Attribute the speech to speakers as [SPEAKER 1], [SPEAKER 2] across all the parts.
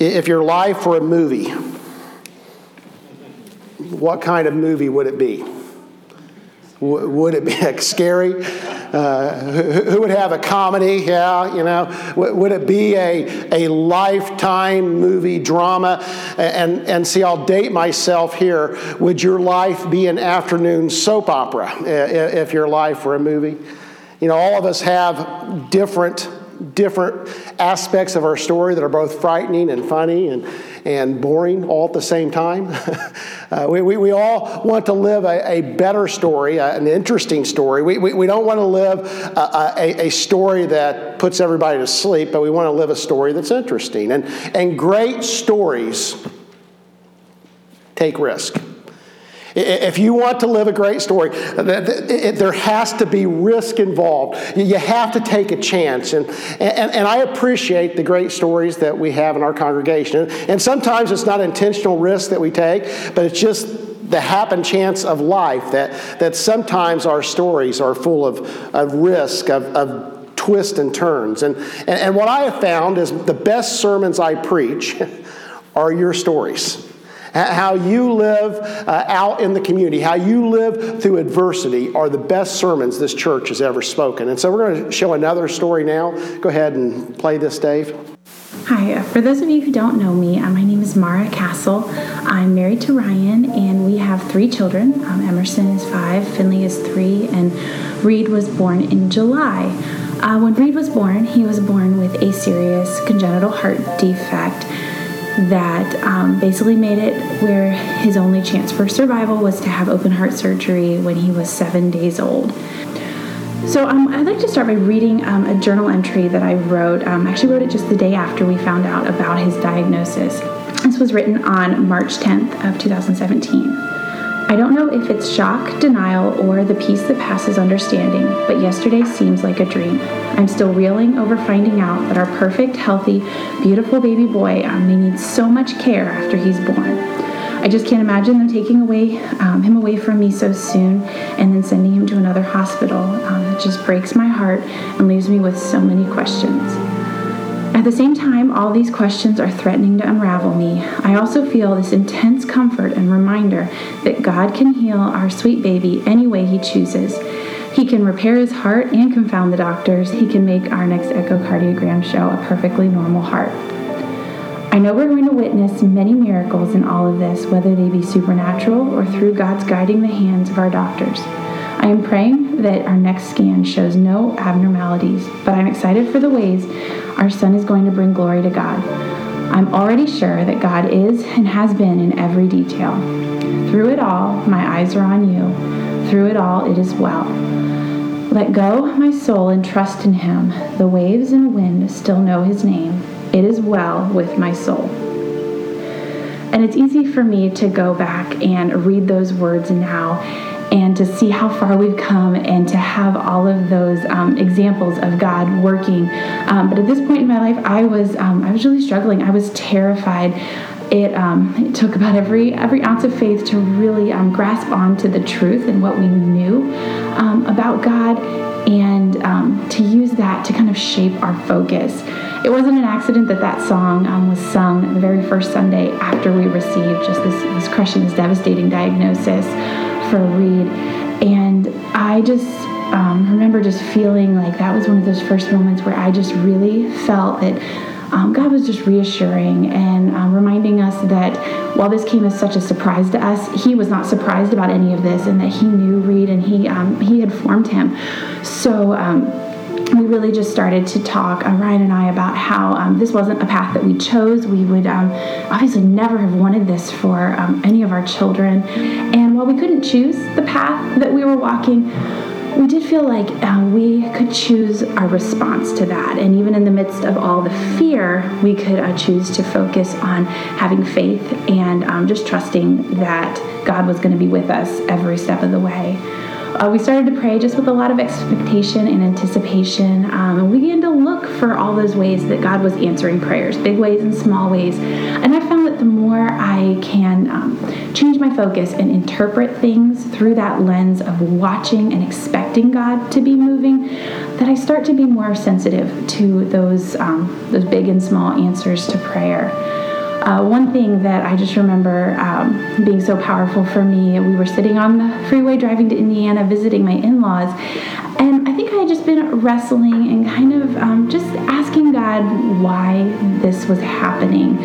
[SPEAKER 1] If your life were a movie, what kind of movie would it be? Would it be scary? Uh, who, would have a comedy? Yeah, you know. Would it be a, a lifetime movie drama? And, and see, I'll date myself here. Would your life be an afternoon soap opera if your life were a movie? You know, all of us have different different aspects of our story that are both frightening and funny and, and boring all at the same time. uh, we, we, we, all want to live a, a better story, uh, an interesting story. We, we, we don't want to live a, a, a, story that puts everybody to sleep, but we want to live a story that's interesting. And, and great stories take risk. If you want to live a great story, there has to be risk involved. You have to take a chance. And, and, and I appreciate the great stories that we have in our congregation. And sometimes it's not intentional risk that we take, but it's just the happen chance of life that, that sometimes our stories are full of, of risk, of, of twists and turns. And, and, and what I have found is the best sermons I preach are your stories how you live uh, out in the community, how you live through adversity are the best sermons this church has ever spoken. And so we're going to show another story now. Go ahead and play this, Dave.
[SPEAKER 2] Hi, uh, for those of you who don't know me, uh, my name is Mara Castle. I'm married to Ryan, and we have three children. Um, Emerson is five, Finley is three, and Reed was born in July. Uh, when Reed was born, he was born with a serious congenital heart defect that um, basically made it where his only chance for survival was to have open heart surgery when he was seven days old. So um, I'd like to start by reading um, a journal entry that I wrote. Um, I actually wrote it just the day after we found out about his diagnosis. This was written on March 10th of 2017. I don't know if it's shock, denial, or the peace that passes understanding, but yesterday seems like a dream. I'm still reeling over finding out that our perfect, healthy, beautiful baby boy um, need so much care after he's born. I just can't imagine them taking away um, him away from me so soon and then sending him to another hospital. Um, it just breaks my heart and leaves me with so many questions. At the same time, all these questions are threatening to unravel me. I also feel this intense comfort and reminder that God can heal our sweet baby any way He chooses. He can repair his heart and confound the doctors. He can make our next echocardiogram show a perfectly normal heart. I know we're going to witness many miracles in all of this, whether they be supernatural or through God's guiding the hands of our doctors. I am praying that our next scan shows no abnormalities, but I'm excited for the ways our son is going to bring glory to God. I'm already sure that God is and has been in every detail. Through it all, my eyes are on you. Through it all, it is well. Let go my soul and trust in him. The waves and wind still know his name. It is well with my soul. And it's easy for me to go back and read those words now and to see how far we've come and to have all of those um, examples of God working. Um, but at this point in my life, I was um, I was really struggling. I was terrified. It, um, it took about every every ounce of faith to really um, grasp onto the truth and what we knew um, about God, and to use that to kind of shape our focus. It wasn't an accident that that song um, was sung the very first Sunday after we received just this, this crushing, this devastating diagnosis for Reed. And I just um, remember just feeling like that was one of those first moments where I just really felt that um, God was just reassuring and um, reminding us that while this came as such a surprise to us, He was not surprised about any of this, and that He knew Reed and He um, He had formed him. So um, we really just started to talk, uh, Ryan and I, about how um, this wasn't a path that we chose. We would um, obviously never have wanted this for um, any of our children. And while we couldn't choose the path that we were walking, we did feel like uh, we could choose our response to that. And even in the midst of all the fear, we could uh, choose to focus on having faith and um, just trusting that God was going to be with us every step of the way uh, we started to pray just with a lot of expectation and anticipation. Um, and we began to look for all those ways that God was answering prayers, big ways and small ways. And I found that the more I can um, change my focus and interpret things through that lens of watching and expecting God to be moving, that I start to be more sensitive to those um, those big and small answers to prayer. Uh, one thing that I just remember um, being so powerful for me, we were sitting on the freeway driving to Indiana visiting my in laws, and I think I had just been wrestling and kind of um, just asking God why this was happening.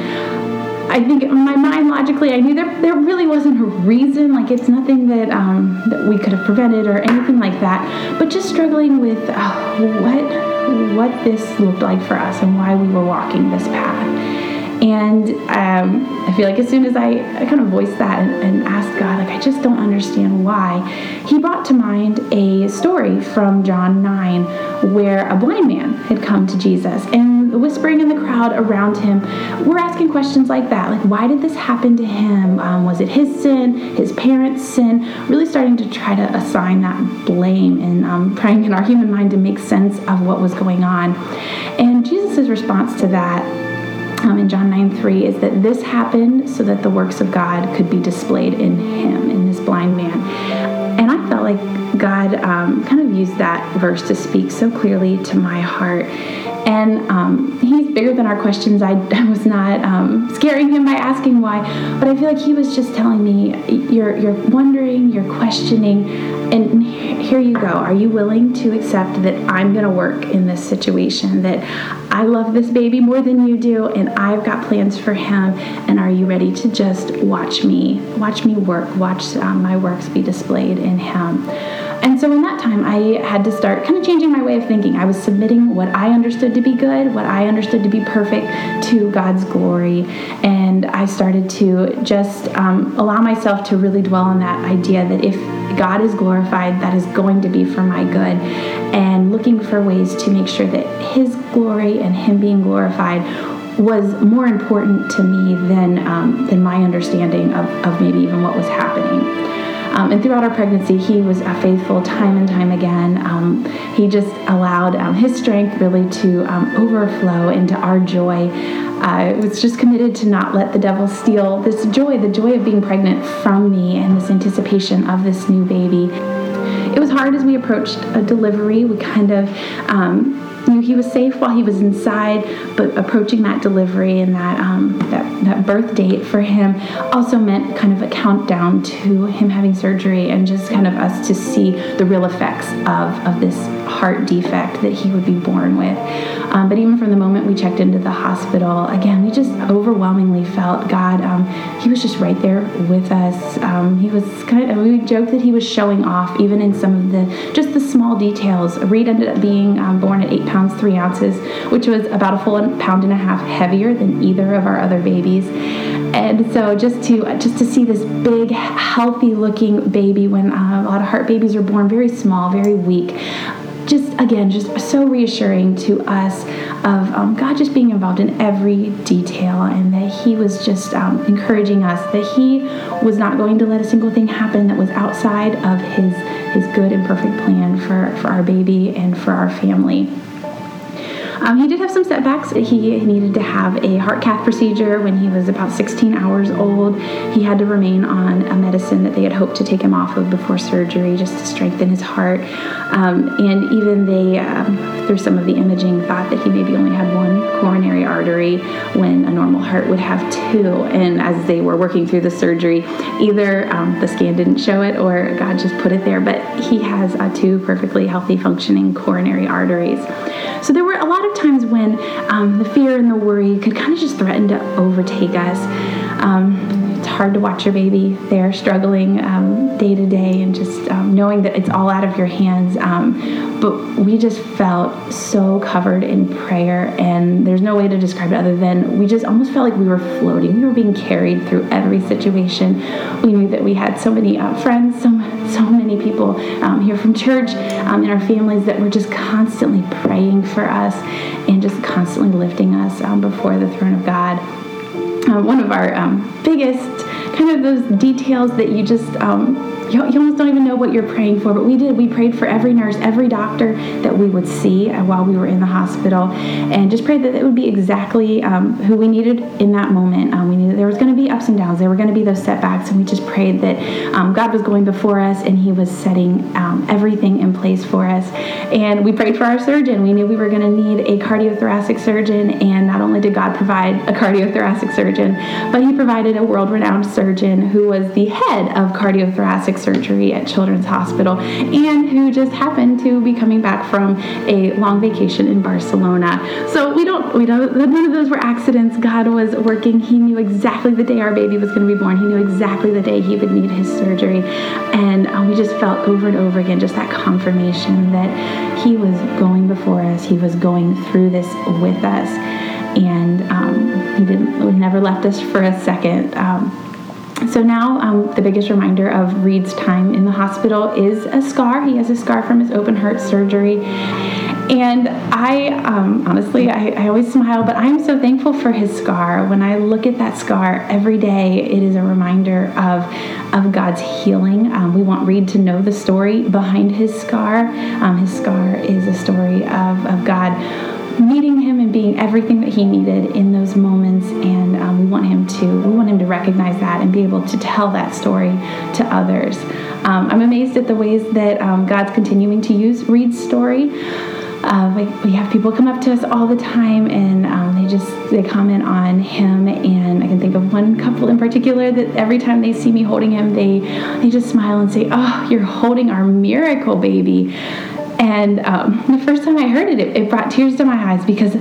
[SPEAKER 2] I think in my mind, logically, I knew there, there really wasn't a reason. Like it's nothing that um, that we could have prevented or anything like that. But just struggling with uh, what what this looked like for us and why we were walking this path. And um, I feel like as soon as I, I kind of voiced that and, and, asked God, like, I just don't understand why, He brought to mind a story from John 9 where a blind man had come to Jesus. And the whispering in the crowd around him were asking questions like that like, why did this happen to him? Um, was it his sin, his parents' sin? Really starting to try to assign that blame and um, trying in our human mind to make sense of what was going on. And Jesus' response to that in John 9 3 is that this happened so that the works of God could be displayed in him, in this blind man. And I felt like God um, kind of used that verse to speak so clearly to my heart. And um, he's bigger than our questions. I, I was not um, scaring him by asking why, but I feel like he was just telling me, "You're you're wondering, you're questioning, and here you go. Are you willing to accept that I'm going to work in this situation? That I love this baby more than you do, and I've got plans for him. And are you ready to just watch me, watch me work, watch um, my works be displayed in him?" And so in that time, I had to start kind of changing my way of thinking. I was submitting what I understood to be good, what I understood to be perfect, to God's glory. And I started to just um, allow myself to really dwell on that idea that if God is glorified, that is going to be for my good. And looking for ways to make sure that His glory and Him being glorified was more important to me than um, than my understanding of, of maybe even what was happening. Um, and throughout our pregnancy, he was faithful time and time again. Um, he just allowed um, his strength really to um, overflow into our joy. I uh, was just committed to not let the devil steal this joy, the joy of being pregnant from me, and this anticipation of this new baby. It was hard as we approached a delivery. We kind of he was safe while he was inside, but approaching that delivery and that um, that, that birth date for him also meant kind of a countdown to him having surgery and just kind of us to see the real effects of, of this heart defect that he would be born with. Um, but even from the moment we checked into the hospital, again, we just overwhelmingly felt God. Um, he was just right there with us. Um, he was kind of, we joked that he was showing off, even in some of the just the small details. Reed ended up being um, born at eight pounds three ounces, which was about a full pound and a half heavier than either of our other babies. And so just to just to see this big, healthy looking baby when uh, a lot of heart babies are born very small, very weak, just again, just so reassuring to us of um, God just being involved in every detail and that He was just um, encouraging us that He was not going to let a single thing happen that was outside of His His good and perfect plan for, for our baby and for our family. Um, he did have some setbacks. He needed to have a heart cath procedure when he was about 16 hours old. He had to remain on a medicine that they had hoped to take him off of before surgery just to strengthen his heart. Um, and even they, um, through some of the imaging, thought that he maybe only had one coronary artery when a normal heart would have two. And as they were working through the surgery, either um, the scan didn't show it or God just put it there, but he has uh, two perfectly healthy functioning coronary arteries. So there were a lot of times when um, the fear and the worry could kind of just threaten to overtake us. Um, it's hard to watch your baby there struggling um, day to day and just um, knowing that it's all out of your hands. But we just felt so covered in prayer, and there's no way to describe it other than we just almost felt like we were floating. We were being carried through every situation. We knew that we had so many uh, friends, so, so many people um, here from church um, in our families that were just constantly praying for us and just constantly lifting us um, before the throne of God. Uh, one of our um, biggest kind of those details that you just um, you, you almost don't even know what you're praying for. But we did. We prayed for every nurse, every doctor that we would see uh, while we were in the hospital, and just prayed that it would be exactly um, who we needed in that moment. Um, we knew there was going to be ups and downs. There were going to be those setbacks, and we just prayed that um, God was going before us and He was setting um, everything in place for us. And we prayed for our surgeon. We knew we were going to need a cardiothoracic surgeon, and not only did God provide a cardiothoracic surgeon, but He provided a world-renowned surgeon who was the head of cardiothoracic surgery at Children's Hospital and who just happened to be coming back from a long vacation in Barcelona. So we don't, we don't, none of those were accidents. God was working. He knew exactly the day our baby was going to be born. He knew exactly the day he would need his surgery. And uh, we just felt over and over again just that confirmation that he was going before us. He was going through this with us. And um, he didn't, he never left us for a second. Um, so now um, the biggest reminder of Reed's time in the hospital is a scar. He has a scar from his open heart surgery. And I, um, honestly, I, I, always smile, but I am so thankful for his scar. When I look at that scar every day, it is a reminder of, of God's healing. Um, we want Reed to know the story behind his scar. Um, his scar is a story of, of God meeting him and being everything that he needed in those moments. And um, we want him to we want him to recognize that and be able to tell that story to others. Um, i'm amazed at the ways that um, god's continuing to use reed's story. Uh, we, we have people come up to us all the time and um, they just they comment on him. And i can think of one couple in particular that every time they see me holding him they they just smile and say oh you're holding our miracle baby and um, the first time I heard it, it, it, brought tears to my eyes because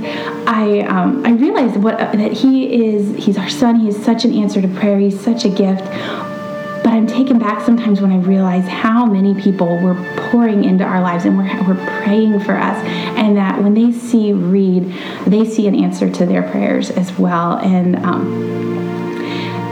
[SPEAKER 2] I um, I realized what uh, that he is. He's our son. He is such an answer to prayer. He's such a gift. But I'm taken back sometimes when I realize how many people were pouring into our lives and we're, we're praying for us, and that when they see Reed, they see an answer to their prayers as well. And um,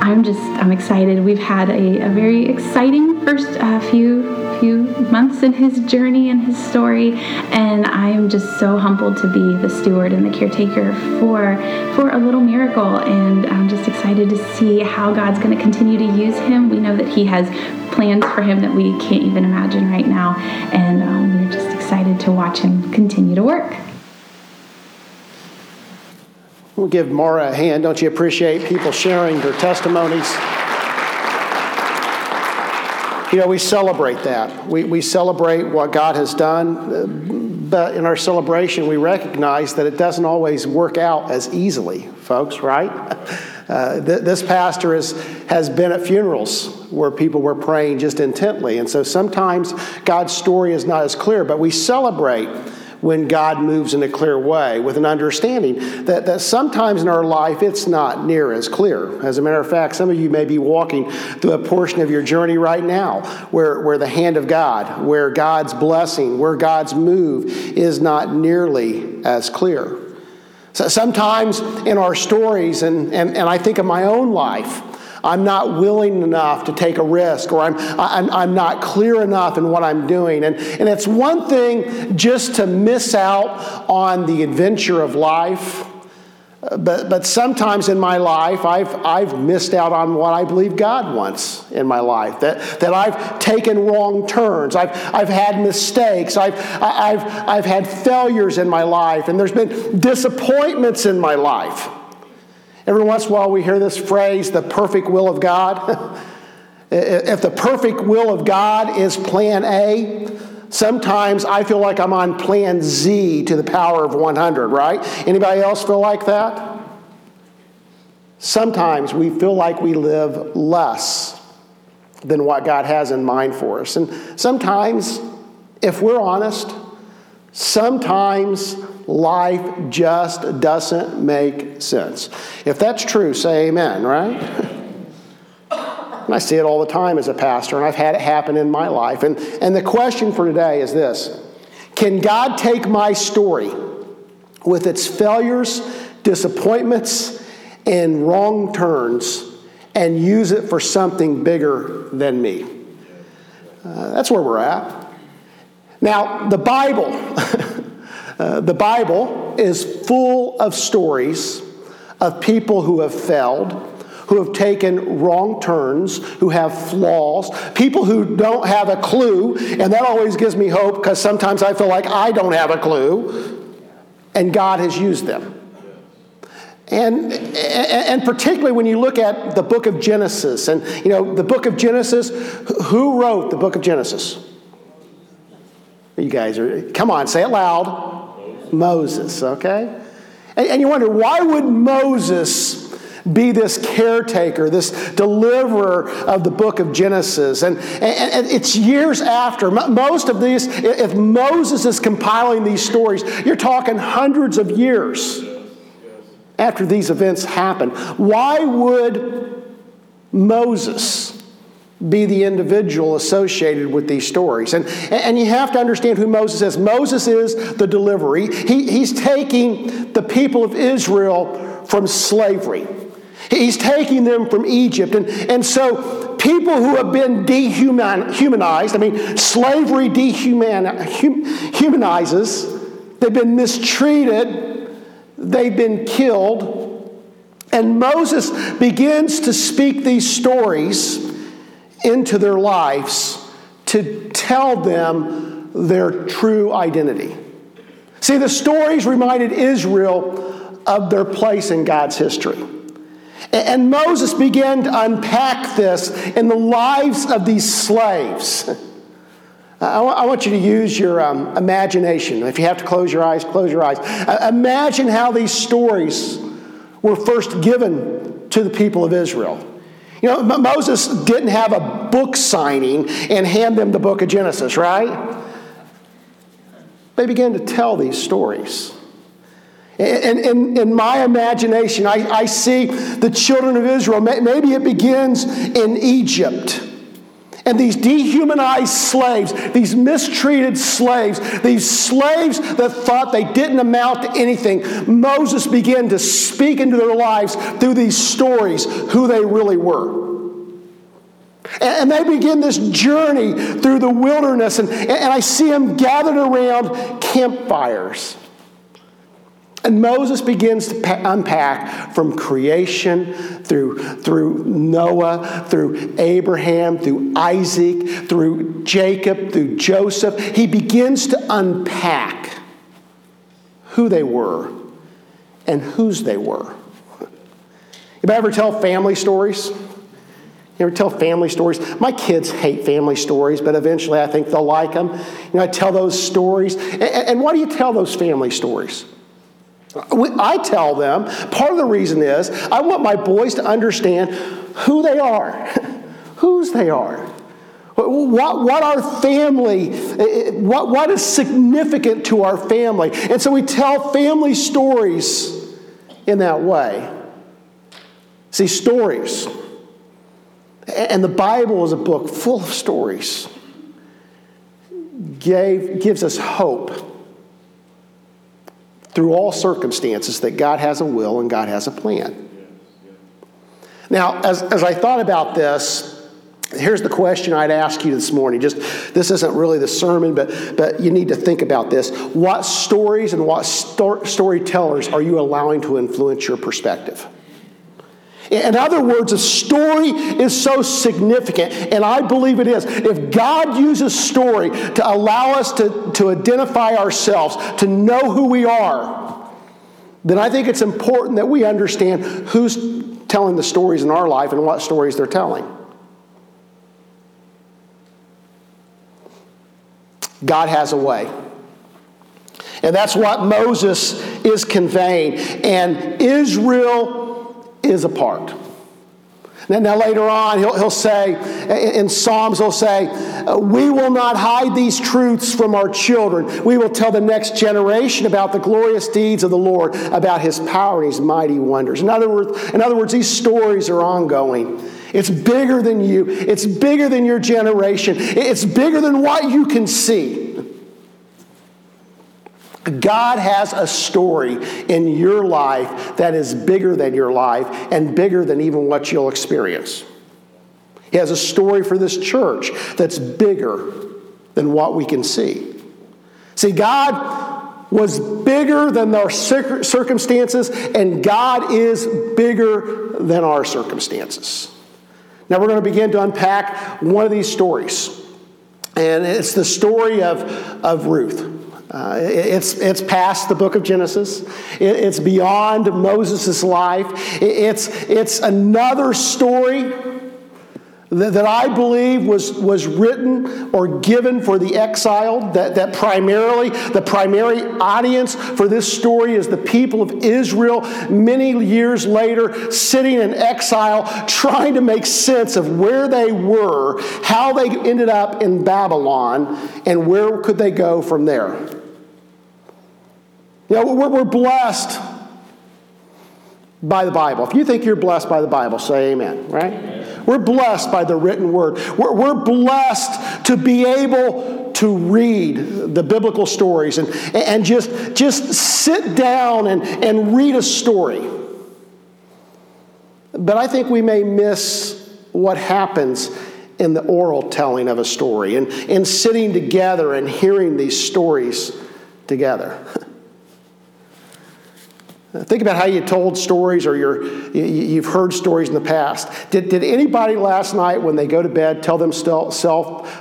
[SPEAKER 2] I'm just I'm excited. We've had a, a very exciting first uh, few few months in his journey and his story, and I am just so humbled to be the steward and the caretaker for for a little miracle. And I'm just excited to see how God's going to continue to use him. We know that He has plans for him that we can't even imagine right now, and um, we're just excited to watch him continue to work.
[SPEAKER 1] We'll give Mara a hand. Don't you appreciate people sharing their testimonies? You know, we celebrate that. We, we celebrate what God has done, but in our celebration, we recognize that it doesn't always work out as easily, folks, right? Uh, th- this pastor is, has been at funerals where people were praying just intently. And so sometimes God's story is not as clear, but we celebrate when God moves in a clear way with an understanding that, that sometimes in our life it's not near as clear. As a matter of fact, some of you may be walking through a portion of your journey right now where, where the hand of God, where God's blessing, where God's move is not nearly as clear. So sometimes in our stories, and, and, and I think of my own life, I'm not willing enough to take a risk, or I'm, I'm, I'm not clear enough in what I'm doing. And, and it's one thing just to miss out on the adventure of life. But, but sometimes in my life, I've, I've missed out on what I believe God wants in my life. That, that I've taken wrong turns. I've, I've had mistakes. I've, I've, I've had failures in my life. And there's been disappointments in my life. Every once in a while, we hear this phrase, the perfect will of God. if the perfect will of God is plan A, sometimes I feel like I'm on plan Z to the power of 100, right? Anybody else feel like that? Sometimes we feel like we live less than what God has in mind for us. And sometimes, if we're honest, sometimes life just doesn't make sense. If that's true, say amen, right? and I see it all the time as a pastor, and I've had it happen in my life. And, and the question for today is this Can God take my story with its failures, disappointments, and wrong turns and use it for something bigger than me? Uh, that's where we're at. Now, the Bible. Uh, the Bible is full of stories of people who have failed, who have taken wrong turns, who have flaws, people who don't have a clue, and that always gives me hope because sometimes I feel like I don't have a clue, and God has used them. And, and particularly when you look at the book of Genesis, and you know, the book of Genesis, who wrote the book of Genesis? You guys are, come on, say it loud. Moses, okay? And, and you wonder, why would Moses be this caretaker, this deliverer of the book of Genesis. And, and, and, it's years after. Most of these, if Moses is compiling these stories, you're talking hundreds of years after these events happen. Why would Moses be the individual associated with these stories? And, and you have to understand who Moses is. Moses is the delivery, he, he's taking the people of Israel from slavery. He's taking them from Egypt. And, and so, people who have been dehumanized, I mean, slavery dehumanizes, they've been mistreated, they've been killed. And Moses begins to speak these stories into their lives to tell them their true identity. See, the stories reminded Israel of their place in God's history. And Moses began to unpack this in the lives of these slaves. I want you to use your um, imagination. If you have to close your eyes, close your eyes. Imagine how these stories were first given to the people of Israel. You know, Moses didn't have a book signing and hand them the book of Genesis, right? They began to tell these stories. And in, in my imagination, I, I see the children of Israel. Maybe it begins in Egypt. And these dehumanized slaves, these mistreated slaves, these slaves that thought they didn't amount to anything, Moses began to speak into their lives through these stories who they really were. And they begin this journey through the wilderness, and, and I see them gathered around campfires. And Moses begins to unpack from creation through, through Noah, through Abraham, through Isaac, through Jacob, through Joseph. He begins to unpack who they were and whose they were. You ever tell family stories? You ever tell family stories? My kids hate family stories, but eventually I think they'll like them. You know, I tell those stories. And, and why do you tell those family stories? I tell them, part of the reason is I want my boys to understand who they are, whose they are. What, what our family, eh, eh, what, what is significant to our family. And so we tell family stories in that way. See, stories. And the Bible is a book full of stories. Gave, gives us hope through all circumstances that God has a will and God has a plan. Now, as, as I thought about this, here's the question I'd ask you this morning. Just this isn't really the sermon, but but you need to think about this. What stories and what sto- storytellers are you allowing to influence your perspective? In other words, a story is so significant, and I believe it is. If God uses story to allow us to, to identify ourselves, to know who we are, then I think it's important that we understand who's telling the stories in our life and what stories they're telling. God has a way. And that's what Moses is conveying. And Israel is a part. Now, now later on, he'll, he'll say, in Psalms, he'll say, We will not hide these truths from our children. We will tell the next generation about the glorious deeds of the Lord, about his power and his mighty wonders. In other words, in other words these stories are ongoing. It's bigger than you, it's bigger than your generation, it's bigger than what you can see. God has a story in your life that is bigger than your life and bigger than even what you'll experience. He has a story for this church that's bigger than what we can see. See, God was bigger than our circumstances, and God is bigger than our circumstances. Now we're going to begin to unpack one of these stories. And it's the story of, of Ruth. Uh, it's, it's past the book of Genesis. it's beyond Moses' life. it's, it's another story that, I believe was, was written or given for the exiled, that, that primarily, the primary audience for this story is the people of Israel many years later, sitting in exile, trying to make sense of where they were, how they ended up in Babylon, and where could they go from there. You know, we're, we're blessed by the Bible. If you think you're blessed by the Bible, say amen, right? Amen. We're blessed by the written word. We're, we're blessed to be able to read the biblical stories and, and just, just sit down and, and read a story. But I think we may miss what happens in the oral telling of a story and, and sitting together and hearing these stories together. Think about how you told stories or you, you've heard stories in the past. Did, did anybody last night, when they go to bed, tell themselves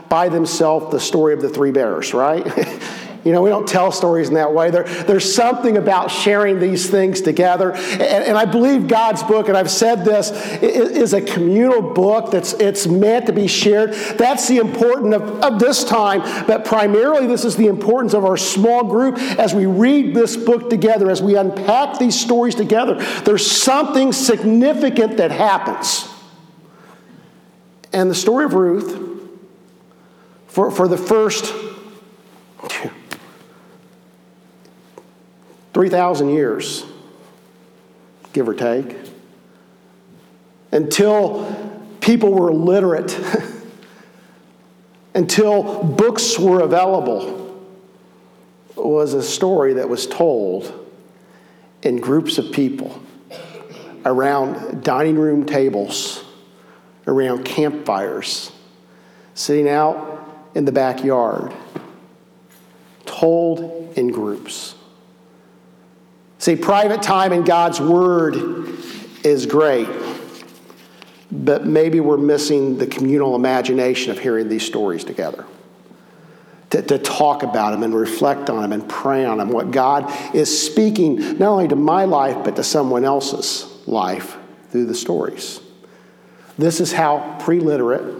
[SPEAKER 1] by themselves the story of the three bears, right? You know, we don't tell stories in that way. There, there's something about sharing these things together. And, and, I believe God's book, and I've said this, is a communal book that's it's meant to be shared. That's the importance of, of this time, but primarily this is the importance of our small group as we read this book together, as we unpack these stories together. There's something significant that happens. And the story of Ruth, for, for the first 3,000 years, give or take, until people were literate, until books were available, was a story that was told in groups of people around dining room tables, around campfires, sitting out in the backyard, told in groups. See, private time in God's Word is great, but maybe we're missing the communal imagination of hearing these stories together. To, to, talk about them and reflect on them and pray on them. What God is speaking not only to my life, but to someone else's life through the stories. This is how pre literate,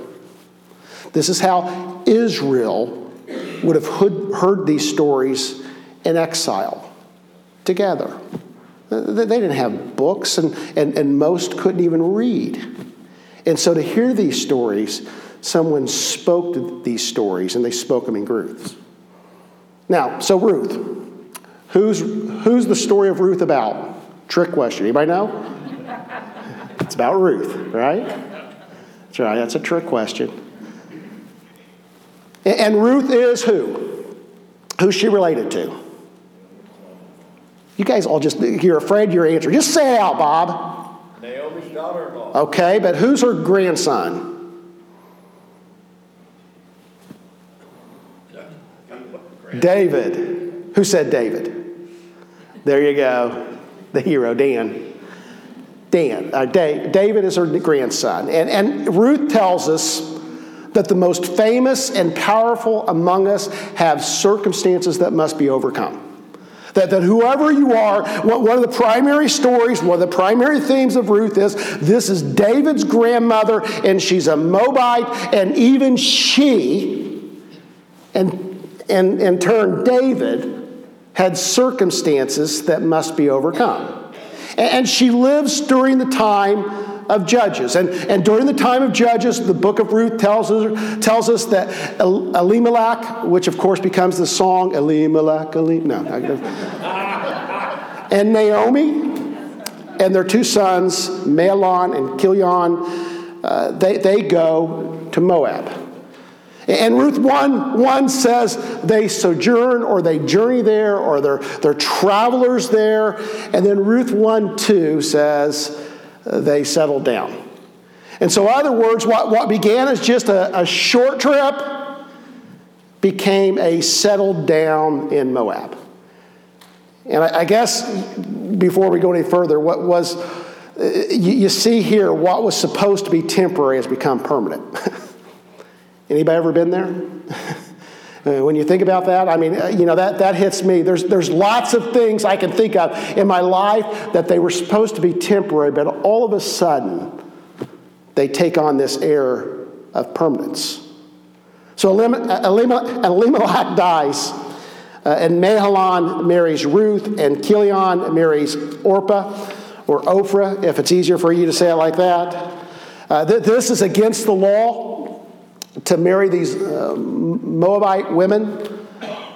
[SPEAKER 1] this is how Israel would have heard these stories in exile together. They didn't have books, and, and, and most couldn't even read. And so to hear these stories, someone spoke these stories, and they spoke them in groups. Now, so Ruth. Who's, who's the story of Ruth about? Trick question. Anybody know? It's about Ruth, right? That's right. That's a trick question. And Ruth is who? Who's she related to? You guys all just, you're afraid your answer. Just say it out, Bob.
[SPEAKER 3] Naomi's daughter in law.
[SPEAKER 1] Okay, but who's her grandson? David. Who said David? There you go. The hero, Dan. Dan. Uh, David is her grandson. And, and Ruth tells us that the most famous and powerful among us have circumstances that must be overcome. That, that whoever you are, one of the primary stories, one of the primary themes of Ruth is this is David's grandmother, and she's a Moabite, and even she, and, and in turn, David, had circumstances that must be overcome. And she lives during the time of Judges. And, and during the time of Judges, the book of Ruth tells us, tells us that Elimelech, which of course becomes the song Elimelech, Elimelech, no. and Naomi and their two sons, Mahlon and Chilion, uh, they, they go to Moab. And Ruth 1, 1 says they sojourn or they journey there or they're, they're travelers there. And then Ruth 1 2 says they settled down. And so, in other words, what, what began as just a, a short trip became a settled down in Moab. And I, I guess before we go any further, what was, uh, you, you see here, what was supposed to be temporary has become permanent. Anybody ever been there? Uh, when you think about that, I mean, uh, you know, that, that hits me. There's, there's lots of things I can think of in my life that they were supposed to be temporary, but all of a sudden, they take on this air of permanence. So Elimelech dies, uh, and Mahlon marries Ruth, and Chilion marries Orpah, or Oprah, if it's easier for you to say it like that. Uh, th- this is against the law to marry these uh, Moabite women,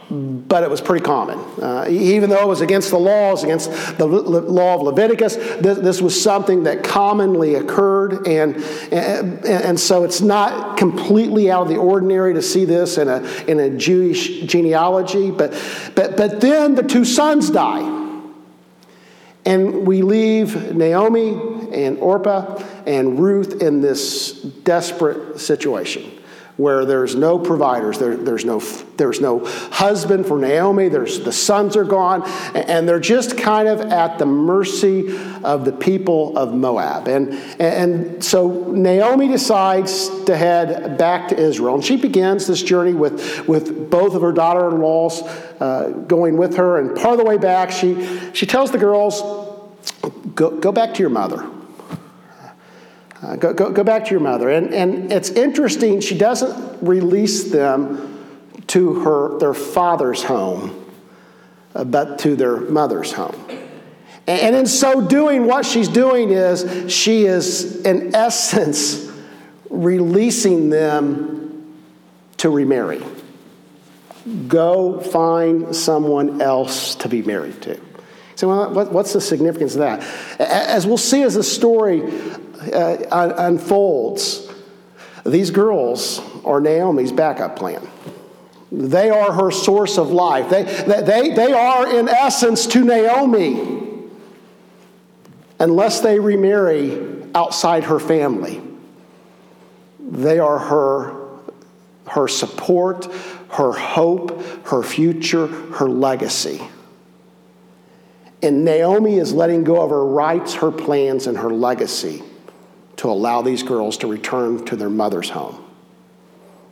[SPEAKER 1] but it was pretty common. Uh, even though it was against the laws, against the law of Leviticus, this, this was something that commonly occurred, and, and, and, so it's not completely out of the ordinary to see this in a, in a Jewish genealogy. But, but, but then the two sons die. And we leave Naomi and Orpah and Ruth in this desperate situation where there's no providers, there, there's, no, there's no husband for Naomi, there's, the sons are gone, and they're just kind of at the mercy of the people of Moab. And, and so Naomi decides to head back to Israel, and she begins this journey with, with both of her daughter in laws uh, going with her. And part of the way back, she, she tells the girls, go, go back to your mother. Uh, go, go, go back to your mother. And, and it's interesting, she doesn't release them to her, their father's home, uh, but to their mother's home. And in so doing, what she's doing is she is, in essence, releasing them to remarry. Go find someone else to be married to. So, well, what's the significance of that? As we'll see as the story uh, unfolds, these girls are Naomi's backup plan. They are her source of life. They, they, they are, in essence, to Naomi, unless they remarry outside her family. They are her, her support, her hope, her future, her legacy. And Naomi is letting go of her rights, her plans, and her legacy to allow these girls to return to their mother's home.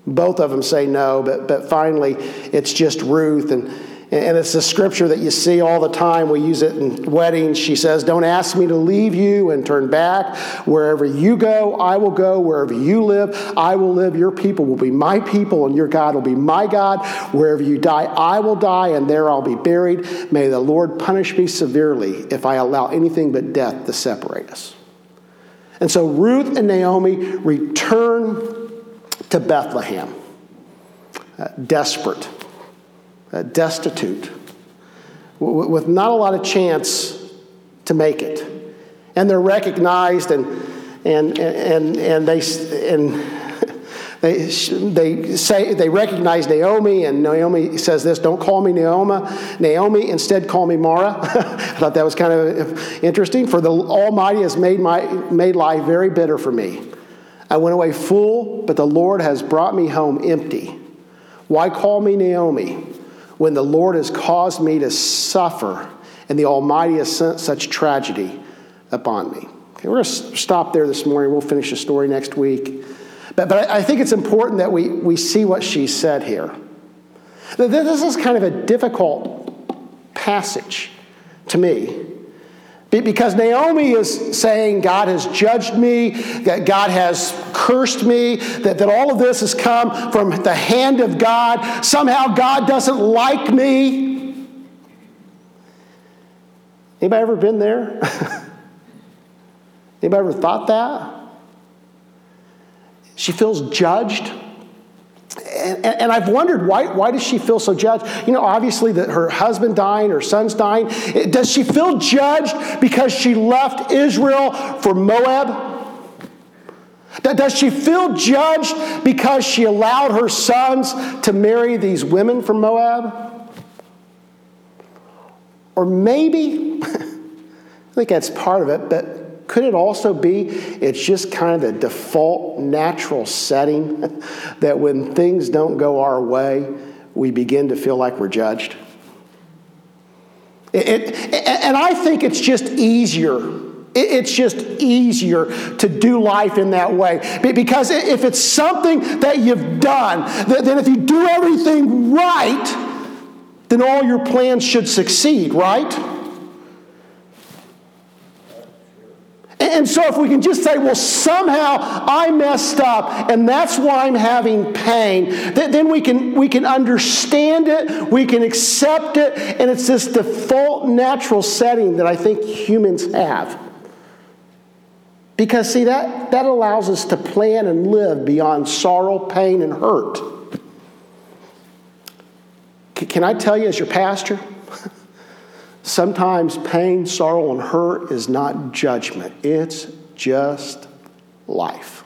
[SPEAKER 1] Both of them say no, but, but finally it's just Ruth. And, and it's a scripture that you see all the time. We use it in weddings. She says, Don't ask me to leave you and turn back. Wherever you go, I will go. Wherever you live, I will live. Your people will be my people, and your God will be my God. Wherever you die, I will die, and there I'll be buried. May the Lord punish me severely if I allow anything but death to separate us. And so Ruth and Naomi return to Bethlehem, uh, desperate, uh, destitute, w- with not a lot of chance to make it. And they're recognized and, and, and, and, they, and they, they say they recognize Naomi, and Naomi says this: "Don't call me Naomi, Naomi. Instead, call me Mara." I thought that was kind of interesting. For the Almighty has made my made life very bitter for me. I went away full, but the Lord has brought me home empty. Why call me Naomi when the Lord has caused me to suffer, and the Almighty has sent such tragedy upon me? Okay, we're going to stop there this morning. We'll finish the story next week. But, but I think it's important that we, we see what she said here. This is kind of a difficult passage to me. Because Naomi is saying, God has judged me, that God has cursed me, that, that all of this has come from the hand of God. Somehow God doesn't like me. Anybody ever been there? Anybody ever thought that? She feels judged. And, and, I've wondered why, why does she feel so judged? You know, obviously that her husband dying, her son's dying. Does she feel judged because she left Israel for Moab? Does she feel judged because she allowed her sons to marry these women from Moab? Or maybe, I think that's part of it, but could it also be it's just kind of the default natural setting that when things don't go our way, we begin to feel like we're judged? It, it, and I think it's just easier it's just easier to do life in that way. Because if it's something that you've done, then if you do everything right, then all your plans should succeed, right? And so, if we can just say, well, somehow I messed up and that's why I'm having pain, then we can, we can understand it, we can accept it, and it's this default natural setting that I think humans have. Because, see, that, that allows us to plan and live beyond sorrow, pain, and hurt. Can I tell you, as your pastor, sometimes pain, sorrow, and hurt is not judgment, it's just life.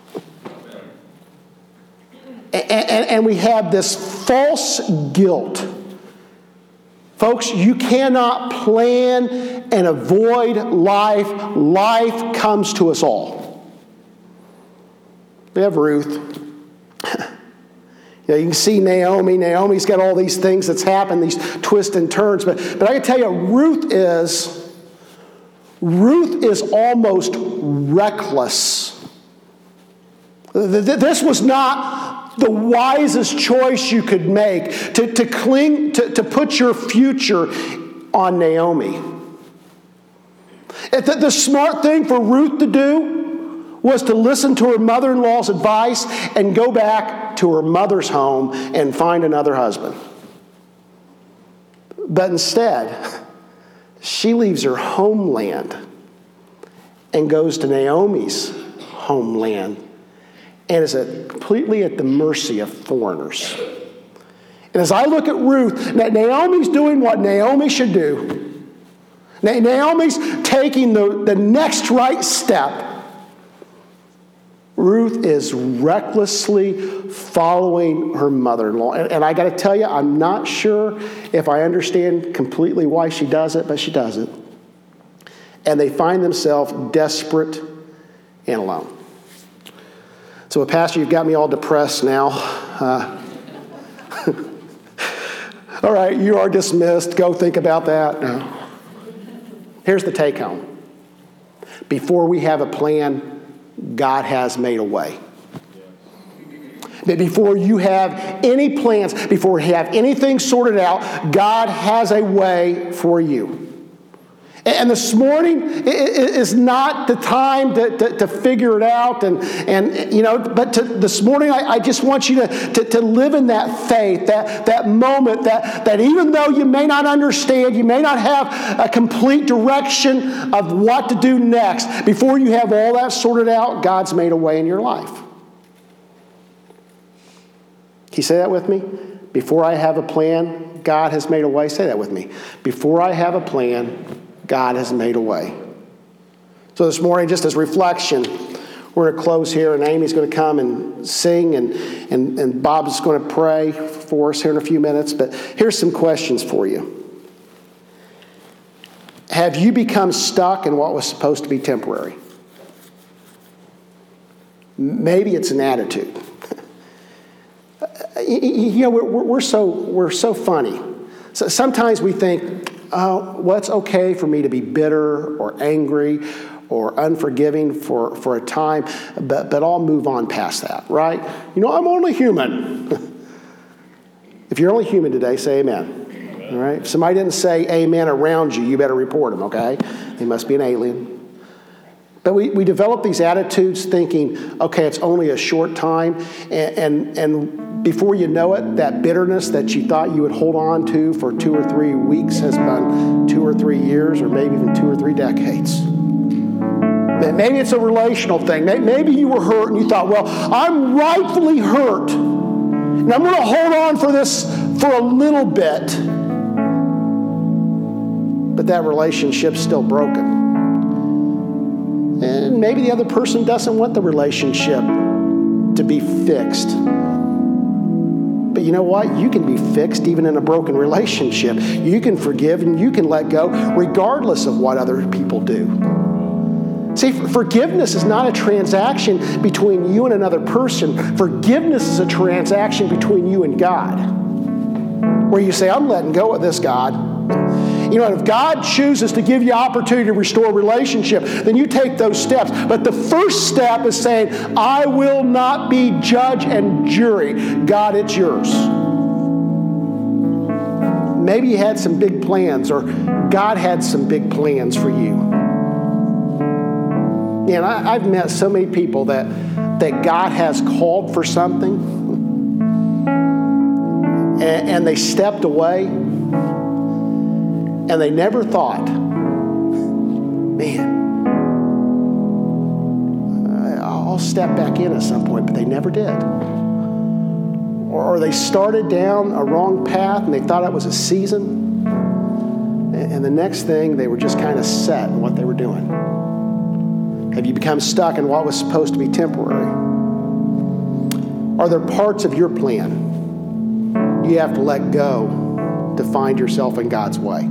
[SPEAKER 1] And, and, and we have this false guilt. Folks, you cannot plan and avoid life. Life comes to us all. We have Ruth. Know, you can see Naomi. Naomi's got all these things that's happened, these twists and turns. But, but I can tell you, Ruth is, Ruth is almost reckless. This was not the wisest choice you could make to, to cling, to, to put your future on Naomi. The, the smart thing for Ruth to do was to listen to her mother in law's advice and go back to her mother's home and find another husband. But instead, she leaves her homeland and goes to Naomi's homeland and is completely at the mercy of foreigners. And as I look at Ruth, Naomi's doing what Naomi should do. Naomi's taking the, the next right step Ruth is recklessly following her mother in law. And, and, I got to tell you, I'm not sure if I understand completely why she does it, but she does it. And they find themselves desperate and alone. So, Pastor, you've got me all depressed now. Uh, all right, you are dismissed. Go think about that. Here's the take home before we have a plan, God has made a way. That before you have any plans, before you have anything sorted out, God has a way for you. And this morning is not the time to, to, to, figure it out. And, and you know, but to, this morning, I, I, just want you to, to, to live in that faith, that, that moment, that, that even though you may not understand, you may not have a complete direction of what to do next, before you have all that sorted out, God's made a way in your life. Can you say that with me? Before I have a plan, God has made a way. Say that with me. Before I have a plan, God has made a way. So this morning, just as reflection, we're going to close here, and Amy's going to come and sing, and, and, and Bob's going to pray for us here in a few minutes. But here's some questions for you. Have you become stuck in what was supposed to be temporary? Maybe it's an attitude. you know, we're, we're, so, we're so funny. So sometimes we think, uh, well, it's okay for me to be bitter or angry or unforgiving for, for a time, but, but I'll move on past that, right? You know, I'm only human. if you're only human today, say amen. amen. All right? If somebody didn't say amen around you, you better report them, okay? They must be an alien. But we, we develop these attitudes thinking, okay, it's only a short time, and, and, and before you know it, that bitterness that you thought you would hold on to for two or three weeks has been two or three years, or maybe even two or three decades. Maybe it's a relational thing. Maybe you were hurt and you thought, well, I'm rightfully hurt. And I'm going to hold on for this for a little bit. But that relationship's still broken. And maybe the other person doesn't want the relationship to be fixed. But you know what? You can be fixed even in a broken relationship. You can forgive and you can let go regardless of what other people do. See, forgiveness is not a transaction between you and another person. Forgiveness is a transaction between you and God. Where you say, I'm letting go of this, God. You know, if God chooses to give you opportunity to restore relationship, then you take those steps. But the first step is saying, I will not be judge and jury. God, it's yours. Maybe you had some big plans, or God had some big plans for you. And I, I've met so many people that, that God has called for something, and, and they stepped away, and they never thought, man, I'll step back in at some point, but they never did. Or they started down a wrong path and they thought it was a season. And the next thing, they were just kind of set in what they were doing. Have you become stuck in what was supposed to be temporary? Are there parts of your plan you have to let go to find yourself in God's way?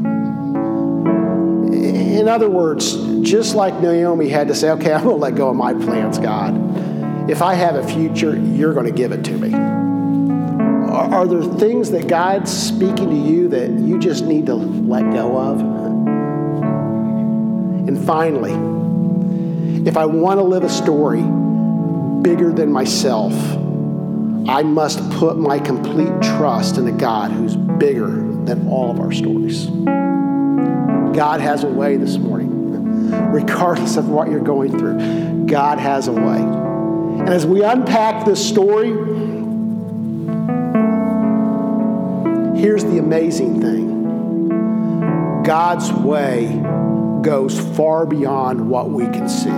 [SPEAKER 1] In other words, just like Naomi had to say, okay, I'm going to let go of my plans, God. If I have a future, you're going to give it to me. Are there things that God's speaking to you that you just need to let go of? And finally, if I want to live a story bigger than myself, I must put my complete trust in a God who's bigger than all of our stories. God has a way this morning, regardless of what you're going through. God has a way. And as we unpack this story, here's the amazing thing God's way goes far beyond what we can see.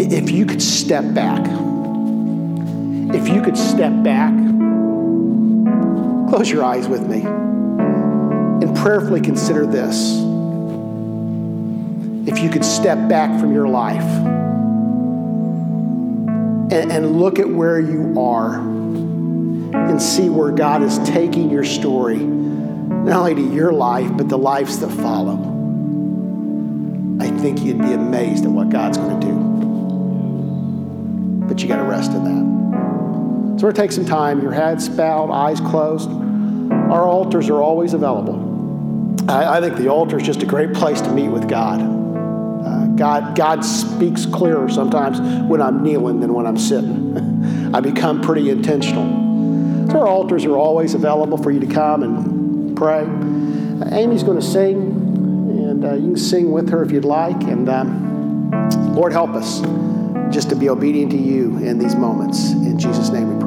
[SPEAKER 1] If you could step back, if you could step back Close your eyes with me and prayerfully consider this. If you could step back from your life and, and look at where you are and see where God is taking your story, not only to your life, but the lives that follow, I think you'd be amazed at what God's going to do. But you got to rest in that. So we're going to take some time, your head's bowed, eyes closed. Our altars are always available. I, I think the altar is just a great place to meet with God. Uh, God, God speaks clearer sometimes when I'm kneeling than when I'm sitting. I become pretty intentional. So our altars are always available for you to come and pray. Uh, Amy's going to sing, and uh, you can sing with her if you'd like. And um, Lord, help us just to be obedient to you in these moments. In Jesus' name.